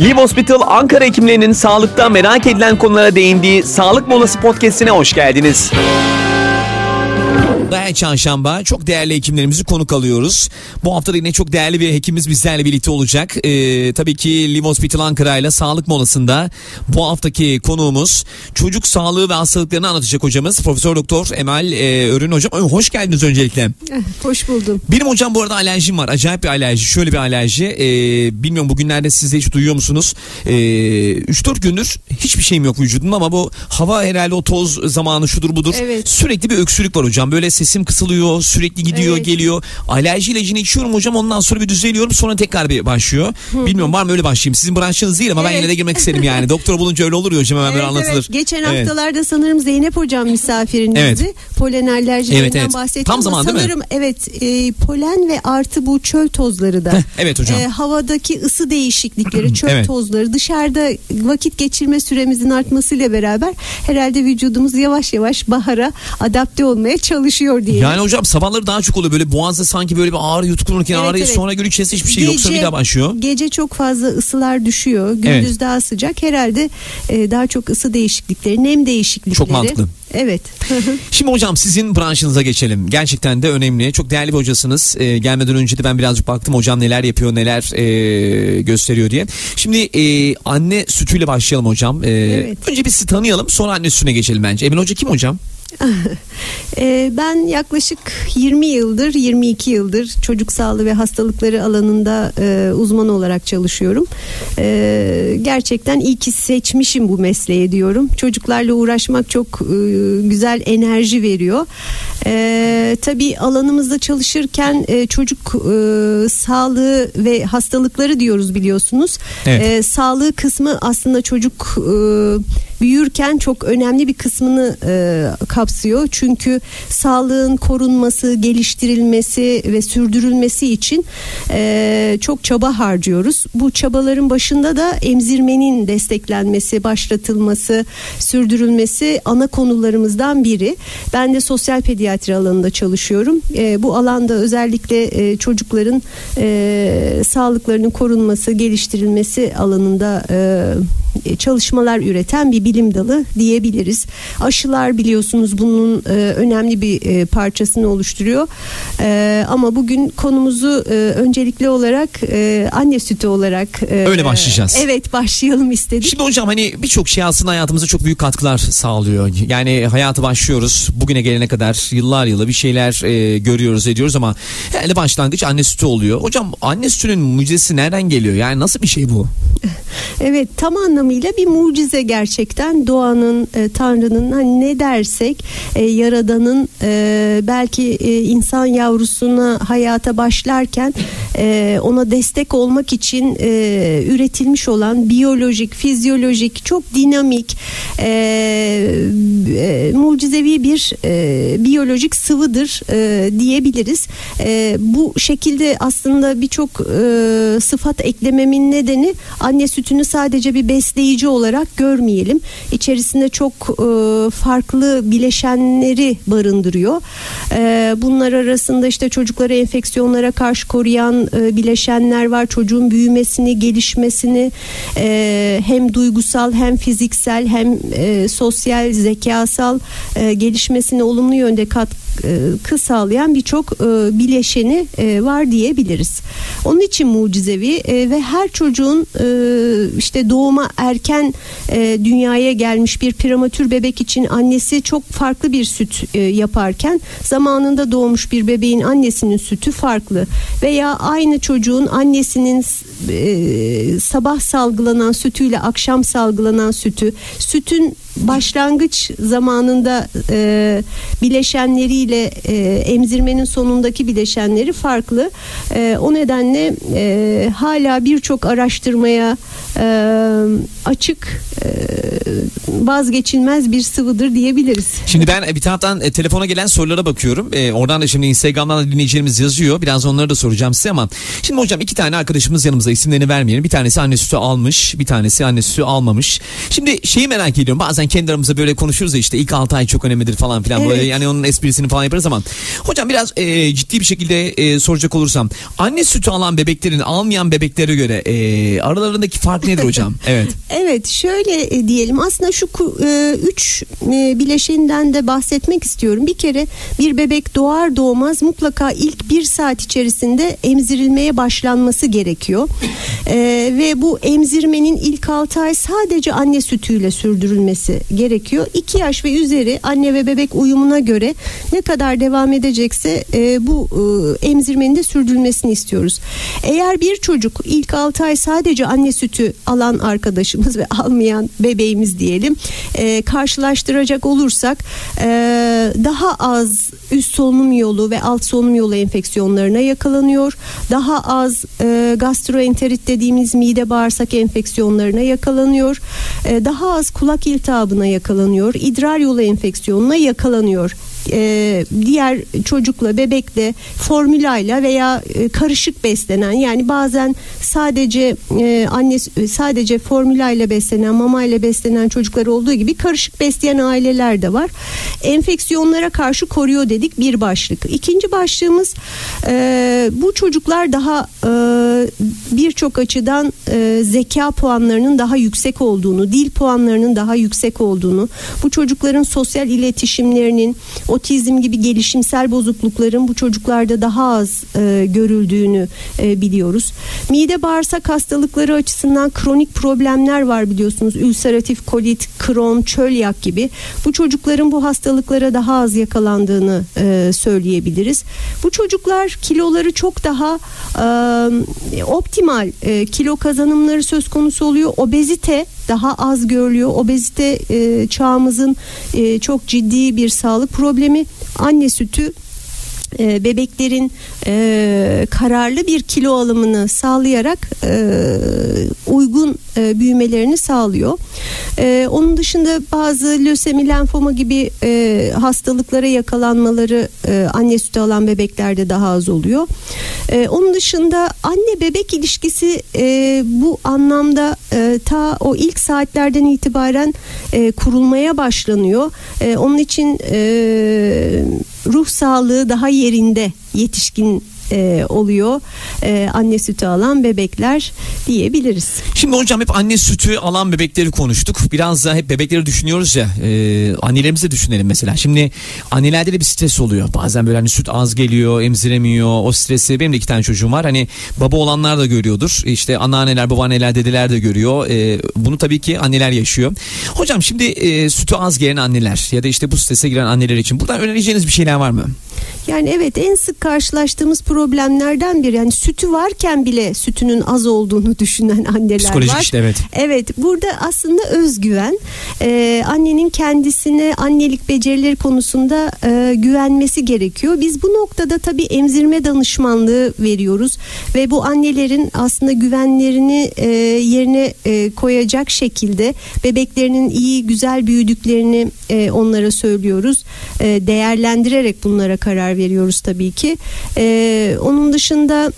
Live Hospital Ankara hekimlerinin sağlıkta merak edilen konulara değindiği Sağlık Molası Podcast'ine hoş geldiniz. Her çarşamba çok değerli hekimlerimizi konuk alıyoruz. Bu hafta da yine çok değerli bir hekimimiz bizlerle birlikte olacak. Ee, tabii ki Live Hospital Ankara ile sağlık molasında bu haftaki konuğumuz çocuk sağlığı ve hastalıklarını anlatacak hocamız Profesör Doktor Emel e, Örün hocam. Hoş geldiniz öncelikle. Hoş buldum. Benim hocam bu arada alerjim var. Acayip bir alerji. Şöyle bir alerji. Ee, bilmiyorum bugünlerde siz de hiç duyuyor musunuz? Ee, 3-4 gündür hiçbir şeyim yok vücudumda ama bu hava herhalde o toz zamanı şudur budur. Evet. Sürekli bir öksürük var hocam. Böyle sesim kısılıyor, sürekli gidiyor, Evet. geliyor. Alerji ilacını içiyorum hocam. Ondan sonra bir düzeliyorum. Sonra tekrar bir başlıyor. Bilmiyorum var mı öyle başlayayım. Sizin branşınız değil ama ben Evet. yine de girmek isterim yani. Doktor bulunca öyle olur ya hocam hemen böyle Evet, anlatılır. evet. Geçen Evet. haftalarda sanırım Zeynep hocam misafirinizdi. Evet. Polen alerjilerinden Evet, evet. bahsetti. Tam ama zaman değil mi? sanırım, evet e, polen ve artı bu çöl tozları da. Heh, evet hocam. E, havadaki ısı değişiklikleri, çöl Evet. tozları, dışarıda vakit geçirme süremizin artmasıyla beraber herhalde vücudumuz yavaş yavaş bahara adapte olmaya çalışıyor diye. Yani hocam sabahları daha çok oluyor. Böyle boğazda sanki böyle bir ağrı yutkunurken Evet, ağrıyor. evet. Sonra gün içerisinde hiçbir şey yok. Sonra bir daha başlıyor. Gece çok fazla ısılar düşüyor. Gündüz Evet. daha sıcak. Herhalde e, daha çok ısı değişiklikleri, nem değişiklikleri. Çok mantıklı. Evet. Şimdi hocam sizin branşınıza geçelim. Gerçekten de önemli. Çok değerli bir hocasınız. Ee, gelmeden önce de ben birazcık baktım hocam neler yapıyor, neler e, gösteriyor diye. Şimdi e, anne sütüyle başlayalım hocam. Ee, Evet. Önce bir sizi tanıyalım sonra anne sütüne geçelim bence. Emel Hoca kim hocam? E, ben yaklaşık 20 yıldır, 22 yıldır çocuk sağlığı ve hastalıkları alanında e, uzman olarak çalışıyorum. E, gerçekten iyi ki seçmişim bu mesleği diyorum. Çocuklarla uğraşmak çok e, güzel enerji veriyor. E, tabii alanımızda çalışırken e, çocuk sağlığı ve hastalıkları diyoruz biliyorsunuz. Evet. Sağlığı kısmı aslında çocuk büyürken çok önemli bir kısmını e, kapsıyor. Çünkü sağlığın korunması, geliştirilmesi ve sürdürülmesi için e, çok çaba harcıyoruz. Bu çabaların başında da emzirmenin desteklenmesi, başlatılması, sürdürülmesi ana konularımızdan biri. Ben de sosyal pediatri alanında çalışıyorum. E, bu alanda özellikle e, çocukların e, sağlıklarının korunması, geliştirilmesi alanında e, çalışmalar üreten bir bilim dalı diyebiliriz. Aşılar biliyorsunuz bunun e, önemli bir e, parçasını oluşturuyor. E, ama bugün konumuzu e, öncelikli olarak e, anne sütü olarak e, Öyle başlayacağız. Evet başlayalım istedik. Şimdi hocam hani birçok şey aslında hayatımıza çok büyük katkılar sağlıyor. Yani hayata başlıyoruz. Bugüne gelene kadar yıllar yılı bir şeyler e, görüyoruz ediyoruz ama herhalde başlangıç anne sütü oluyor. Hocam anne sütünün mucizesi nereden geliyor? Yani nasıl bir şey bu? Evet tam anlamıyla bir mucize gerçekten doğanın e, Tanrı'nın hani ne dersek e, Yaradan'ın e, belki e, insan yavrusuna hayata başlarken e, ona destek olmak için e, üretilmiş olan biyolojik, fizyolojik, çok dinamik, e, e, mucizevi bir e, biyolojik sıvıdır e, diyebiliriz. E, bu şekilde aslında birçok e, sıfat eklememin nedeni anne sütünü sadece bir besleyici olarak görmeyelim. İçerisinde çok e, farklı bileşenleri barındırıyor. E, bunlar arasında işte çocukları enfeksiyonlara karşı koruyan e, bileşenler var. Çocuğun büyümesini, gelişmesini e, hem duygusal hem fiziksel hem e, sosyal, zekasal e, gelişmesine olumlu yönde katkı sağlayan birçok e, bileşeni e, var diyebiliriz. Onun için mucizevi e, ve her çocuğun e, işte doğuma erken e, dünyaya gelmiş bir prematür bebek için annesi çok farklı bir süt e, yaparken zamanında doğmuş bir bebeğin annesinin sütü farklı veya aynı çocuğun annesinin e, sabah salgılanan sütüyle akşam salgılanan sütü sütün başlangıç zamanında e, bileşenleriyle e, emzirmenin sonundaki bileşenleri farklı. E, o nedenle e, hala birçok araştırmaya e, açık vazgeçilmez bir sıvıdır diyebiliriz. Şimdi ben bir taraftan e, telefona gelen sorulara bakıyorum. E, oradan da şimdi Instagram'dan da dinleyicilerimiz yazıyor. Biraz onları da soracağım size ama şimdi hocam iki tane arkadaşımız yanımızda isimlerini vermeyelim. Bir tanesi anne sütü almış, bir tanesi anne sütü almamış. Şimdi şeyi merak ediyorum. Bazen kendi aramızda böyle konuşuruz ya işte ilk 6 ay çok önemlidir falan filan Evet. böyle yani onun esprisini falan yaparız ama hocam biraz e, ciddi bir şekilde e, soracak olursam anne sütü alan bebeklerin almayan bebeklere göre e, aralarındaki fark nedir hocam? Evet. Evet şöyle e, diyelim aslında şu e, üç e, bileşiğinden de bahsetmek istiyorum. Bir kere bir bebek doğar doğmaz mutlaka ilk bir saat içerisinde emzirilmeye başlanması gerekiyor. Ve bu emzirmenin ilk 6 ay sadece anne sütüyle sürdürülmesi gerekiyor. 2 yaş ve üzeri anne ve bebek uyumuna göre ne kadar devam edecekse bu emzirmenin de sürdürülmesini istiyoruz. Eğer bir çocuk ilk 6 ay sadece anne sütü alan arkadaşımız ve almayan bebeğimiz diyelim e, karşılaştıracak olursak e, daha az üst solunum yolu ve alt solunum yolu enfeksiyonlarına yakalanıyor. Daha az e, gastroenterit dediğimiz mide bağırsak enfeksiyonlarına yakalanıyor. E, daha az kulak iltihabına yakalanıyor. İdrar yolu enfeksiyonuna yakalanıyor e, diğer çocukla bebekle formülayla veya e, karışık beslenen yani bazen sadece e, anne sadece formülayla beslenen mamayla beslenen çocuklar olduğu gibi karışık besleyen aileler de var. Enfeksiyonlara karşı koruyor dedik bir başlık. İkinci başlığımız e, bu çocuklar daha e, birçok açıdan e, zeka puanlarının daha yüksek olduğunu, dil puanlarının daha yüksek olduğunu, bu çocukların sosyal iletişimlerinin otizm gibi gelişimsel bozuklukların bu çocuklarda daha az e, görüldüğünü e, biliyoruz. Mide bağırsak hastalıkları açısından kronik problemler var biliyorsunuz. Ülseratif kolit, kron, çölyak gibi. Bu çocukların bu hastalıklara daha az yakalandığını e, söyleyebiliriz. Bu çocuklar kiloları çok daha e, optimal e, kilo kazanımları söz konusu oluyor. Obezite daha az görülüyor. Obezite e, çağımızın e, çok ciddi bir sağlık problemi. Anne sütü e, bebeklerin e, kararlı bir kilo alımını sağlayarak e, uygun e, büyümelerini sağlıyor. E, onun dışında bazı lösemi, lenfoma gibi e, hastalıklara yakalanmaları e, anne sütü alan bebeklerde daha az oluyor. E, onun dışında anne bebek ilişkisi e, bu anlamda e, ta o ilk saatlerden itibaren e, kurulmaya başlanıyor. E, onun için e, ruh sağlığı daha yerinde yetişkin e, oluyor e, anne sütü alan bebekler diyebiliriz. Şimdi hocam hep anne sütü alan bebekleri konuştuk. Biraz da hep bebekleri düşünüyoruz ya. E, annelerimizi de düşünelim mesela. Şimdi annelerde de bir stres oluyor. Bazen böyle hani süt az geliyor, emziremiyor. O stresi benim de iki tane çocuğum var. Hani baba olanlar da görüyordur. İşte anneanneler, babaanneler, dedeler de görüyor. E, bunu tabii ki anneler yaşıyor. Hocam şimdi e, sütü az gelen anneler ya da işte bu strese giren anneler için buradan önereceğiniz bir şeyler var mı? Yani evet en sık karşılaştığımız problemlerden biri. Yani sütü varken bile sütünün az olduğunu düşünen anneler Psikolojik var. işte evet. Evet burada aslında özgüven e, annenin kendisine annelik becerileri konusunda e, güvenmesi gerekiyor. Biz bu noktada tabii emzirme danışmanlığı veriyoruz ve bu annelerin aslında güvenlerini e, yerine e, koyacak şekilde bebeklerinin iyi güzel büyüdüklerini e, onlara söylüyoruz. E, değerlendirerek bunlara karar veriyoruz tabii ki. E, onun dışında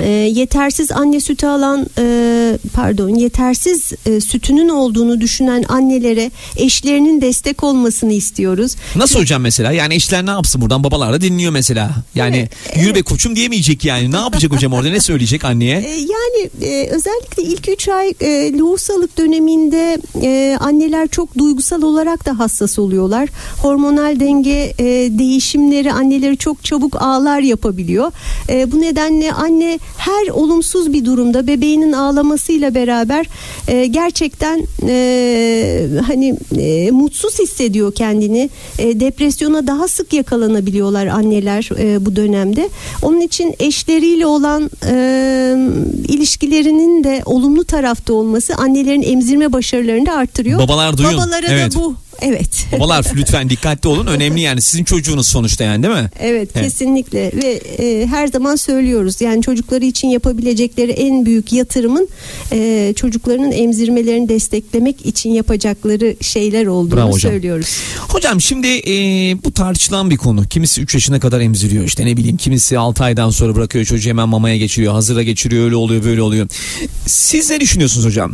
e, yetersiz anne sütü alan e, pardon yetersiz e, sütünün olduğunu düşünen annelere eşlerinin destek olmasını istiyoruz. Nasıl hocam mesela? Yani eşler ne yapsın buradan? Babalar da dinliyor mesela. Yani yürü be koçum diyemeyecek yani. Ne yapacak hocam orada? Ne söyleyecek anneye? E, yani e, özellikle ilk 3 ay e, lohusalık döneminde e, anneler çok duygusal olarak da hassas oluyorlar. Hormonal denge e, değişimleri anneleri çok çabuk ağlar yapabiliyor. E, bu nedenle anne her olumsuz bir durumda bebeğinin ağlamasıyla beraber e, gerçekten e, hani e, mutsuz hissediyor kendini. E, depresyona daha sık yakalanabiliyorlar anneler e, bu dönemde. Onun için eşleriyle olan e, ilişkilerinin de olumlu tarafta olması annelerin emzirme başarılarını da arttırıyor. Babalar duyun. Babalara Evet. da bu Evet. Babalar lütfen dikkatli olun. Önemli yani sizin çocuğunuz sonuçta yani değil mi? Evet, Evet. kesinlikle ve e, her zaman söylüyoruz yani çocukları için yapabilecekleri en büyük yatırımın e, çocuklarının emzirmelerini desteklemek için yapacakları şeyler olduğunu Bravo hocam. söylüyoruz. Hocam şimdi e, bu tartışılan bir konu. Kimisi 3 yaşına kadar emziriyor işte ne bileyim. Kimisi 6 aydan sonra bırakıyor çocuğu hemen mamaya geçiriyor. Hazıra geçiriyor öyle oluyor böyle oluyor. Siz ne düşünüyorsunuz hocam?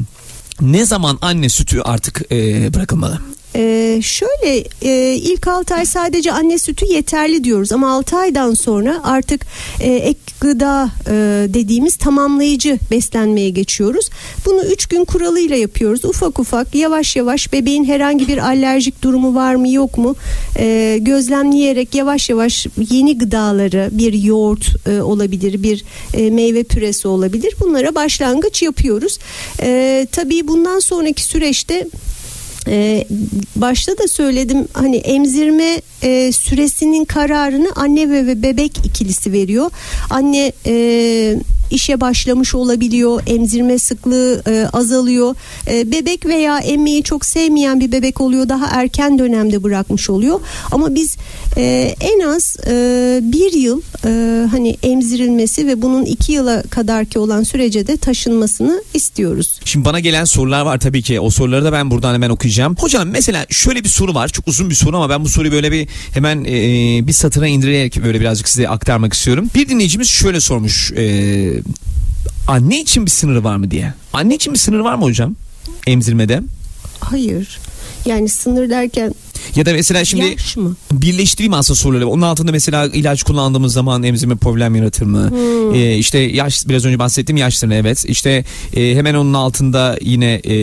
Ne zaman anne sütü artık e, bırakılmalı? Ee, şöyle e, ilk 6 ay sadece anne sütü yeterli diyoruz ama 6 aydan sonra artık e, ek gıda e, dediğimiz tamamlayıcı beslenmeye geçiyoruz. Bunu 3 gün kuralıyla yapıyoruz. Ufak ufak yavaş yavaş bebeğin herhangi bir alerjik durumu var mı yok mu e, gözlemleyerek yavaş yavaş yeni gıdaları bir yoğurt e, olabilir bir e, meyve püresi olabilir bunlara başlangıç yapıyoruz. E, tabii bundan sonraki süreçte ee, başta da söyledim hani emzirme e, süresinin kararını anne ve bebek ikilisi veriyor. Anne e, işe başlamış olabiliyor, emzirme sıklığı e, azalıyor. E, bebek veya emmeyi çok sevmeyen bir bebek oluyor, daha erken dönemde bırakmış oluyor. Ama biz e, en az e, bir yıl e, hani emzirilmesi ve bunun iki yıla kadarki olan sürece de taşınmasını istiyoruz. Şimdi bana gelen sorular var tabii ki. O soruları da ben buradan hemen okuyacağım. Hocam mesela şöyle bir soru var. Çok uzun bir soru ama ben bu soruyu böyle bir hemen e, bir satıra indirerek böyle birazcık size aktarmak istiyorum. Bir dinleyicimiz şöyle sormuş. E, anne için bir sınırı var mı diye. Anne için bir sınır var mı hocam? Emzirmede. Hayır. Yani sınır derken Ya da mesela şimdi yaş mı? birleştireyim aslında soruları. Onun altında mesela ilaç kullandığımız zaman emzirme problem yaratır mı? Hmm. Ee, işte yaş biraz önce bahsettiğim yaşlarına evet. İşte e, hemen onun altında yine e,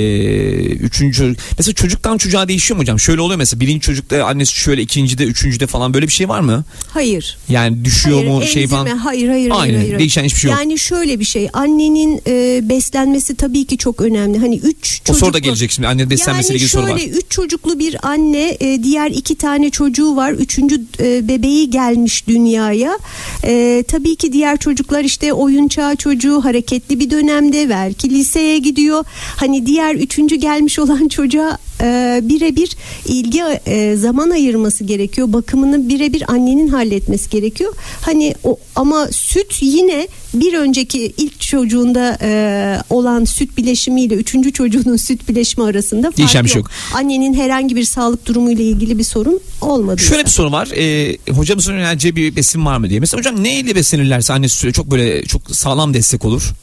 üçüncü mesela çocuktan çocuğa değişiyor mu hocam? Şöyle oluyor mesela birinci çocukta annesi şöyle ikincide üçüncüde falan böyle bir şey var mı? Hayır. Yani düşüyor Hayır, mu şey emzirme, falan? Hayır hayır hayır. Aynen, hayır. değişen hiçbir şey yok. Yani şöyle bir şey annenin e, beslenmesi tabii ki çok önemli. Hani üç O çocuklu. soru da gelecek şimdi. Anne beslenmesiyle yani ilgili soru var. şöyle üç çocuklu bir anne e, diğer iki tane çocuğu var. Üçüncü e, bebeği gelmiş dünyaya. E, tabii ki diğer çocuklar işte oyun çağı çocuğu hareketli bir dönemde belki liseye gidiyor. Hani diğer üçüncü gelmiş olan çocuğa e, birebir ilgi e, zaman ayırması gerekiyor. Bakımını birebir annenin halletmesi gerekiyor. Hani o ama süt yine bir önceki ilk çocuğunda e, olan süt bileşimiyle üçüncü çocuğunun süt bileşimi arasında fark Değişen şey yok. Annenin herhangi bir sağlık durumuyla ilgili bir sorun olmadı. Şöyle bir soru var. Ee, hocamızın önereceği bir besin var mı diye. Mesela hocam neyle beslenirlerse anne sütü çok böyle çok sağlam destek olur.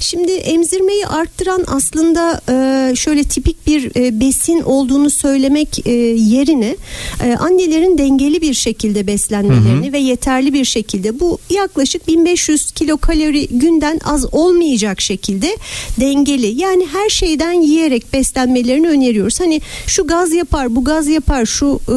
Şimdi emzirmeyi arttıran aslında e, şöyle tipik bir e, besin olduğunu söylemek e, yerine e, annelerin dengeli bir şekilde beslenmelerini ve yeterli bir şekilde bu yaklaşık 1500 kilokalori günden az olmayacak şekilde dengeli yani her şeyden yiyerek beslenmelerini öneriyoruz. Hani şu gaz yapar bu gaz yapar şu e,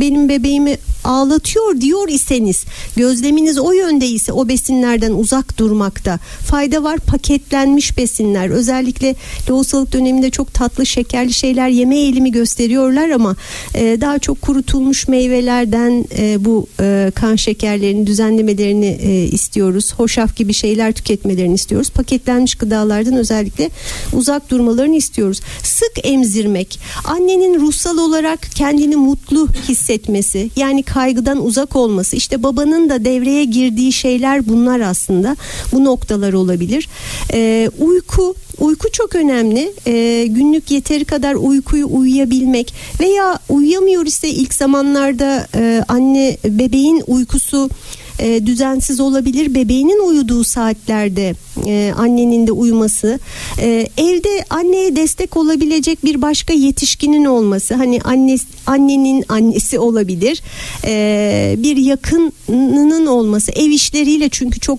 benim bebeğimi ağlatıyor diyor iseniz gözleminiz o yönde ise o besinlerden uzak durmakta. Fayda var paketlenmiş besinler. Özellikle lohusalık döneminde çok tatlı şekerli şeyler yeme eğilimi gösteriyorlar ama e, daha çok kurutulmuş meyvelerden e, bu e, kan şekerlerini düzenlemelerini e, istiyoruz. Hoşaf gibi şeyler tüketmelerini istiyoruz. Paketlenmiş gıdalardan özellikle uzak durmalarını istiyoruz. Sık emzirmek annenin ruhsal olarak kendini mutlu hissetmesi yani kaygıdan uzak olması. İşte babanın da devreye girdiği şeyler bunlar aslında. Bu noktalar olabilir. Ee, uyku uyku çok önemli. Ee, günlük yeteri kadar uykuyu uyuyabilmek veya uyuyamıyor ise ilk zamanlarda e, anne bebeğin uykusu e, düzensiz olabilir. Bebeğinin uyuduğu saatlerde e, annenin de uyuması, e, evde anneye destek olabilecek bir başka yetişkinin olması, hani anne annenin annesi olabilir, bir yakınının olması, ev işleriyle çünkü çok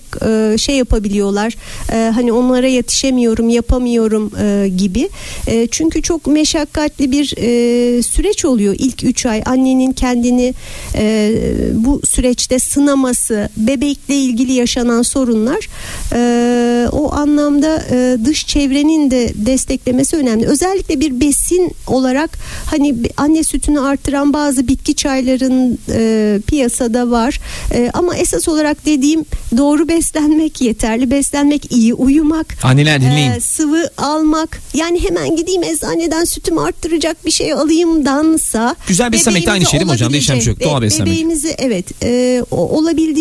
şey yapabiliyorlar. Hani onlara yetişemiyorum, yapamıyorum gibi. Çünkü çok meşakkatli bir süreç oluyor ilk 3 ay annenin kendini bu süreçte sınaması olması, bebekle ilgili yaşanan sorunlar e, o anlamda e, dış çevrenin de desteklemesi önemli. Özellikle bir besin olarak hani anne sütünü artıran bazı bitki çayların e, piyasada var. E, ama esas olarak dediğim doğru beslenmek, yeterli beslenmek, iyi uyumak. Anneler dinleyin. e, sıvı almak. Yani hemen gideyim eczaneden sütümü arttıracak bir şey alayımdansa. Güzel beslenmek de aynı şey değil mi hocam? Değişen bir şey yok. be- beslenmek. Bebeğimizi evet e, o-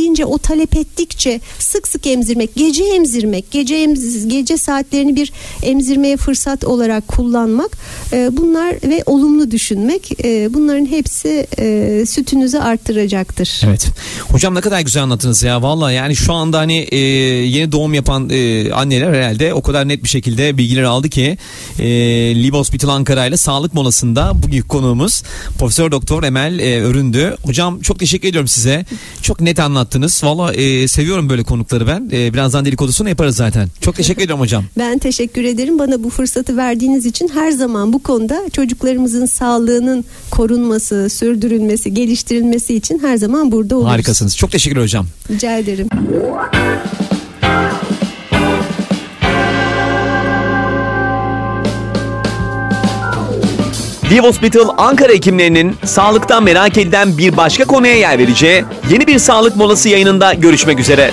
olabildiğince o talep ettikçe sık sık emzirmek, gece emzirmek, gece emz- gece saatlerini bir emzirmeye fırsat olarak kullanmak. e, bunlar ve olumlu düşünmek. e, bunların hepsi e, sütünüzü arttıracaktır. Evet. Hocam ne kadar güzel anlattınız ya. Vallahi yani şu anda hani e, yeni doğum yapan e, anneler herhalde o kadar net bir şekilde bilgiler aldı ki e, Live Hospital Ankara ile sağlık molasında bugün konuğumuz Profesör Doktor Emel e, Öründü. Hocam çok teşekkür ediyorum size. Çok net anlattınız. Vallahi e, seviyorum böyle konukları ben. E, birazdan dedikodusunu yaparız zaten. Çok teşekkür ediyorum hocam. Ben teşekkür ederim. Bana bu fırsatı verdiğiniz için her zaman bu konuda çocuklarımızın sağlığının korunması, sürdürülmesi, geliştirilmesi için her zaman burada oluruz. Harikasınız. Çok teşekkür hocam. Rica ederim. Live Hospital Ankara hekimlerinin sağlıktan merak edilen bir başka konuya yer vereceği yeni bir sağlık molası yayınında görüşmek üzere.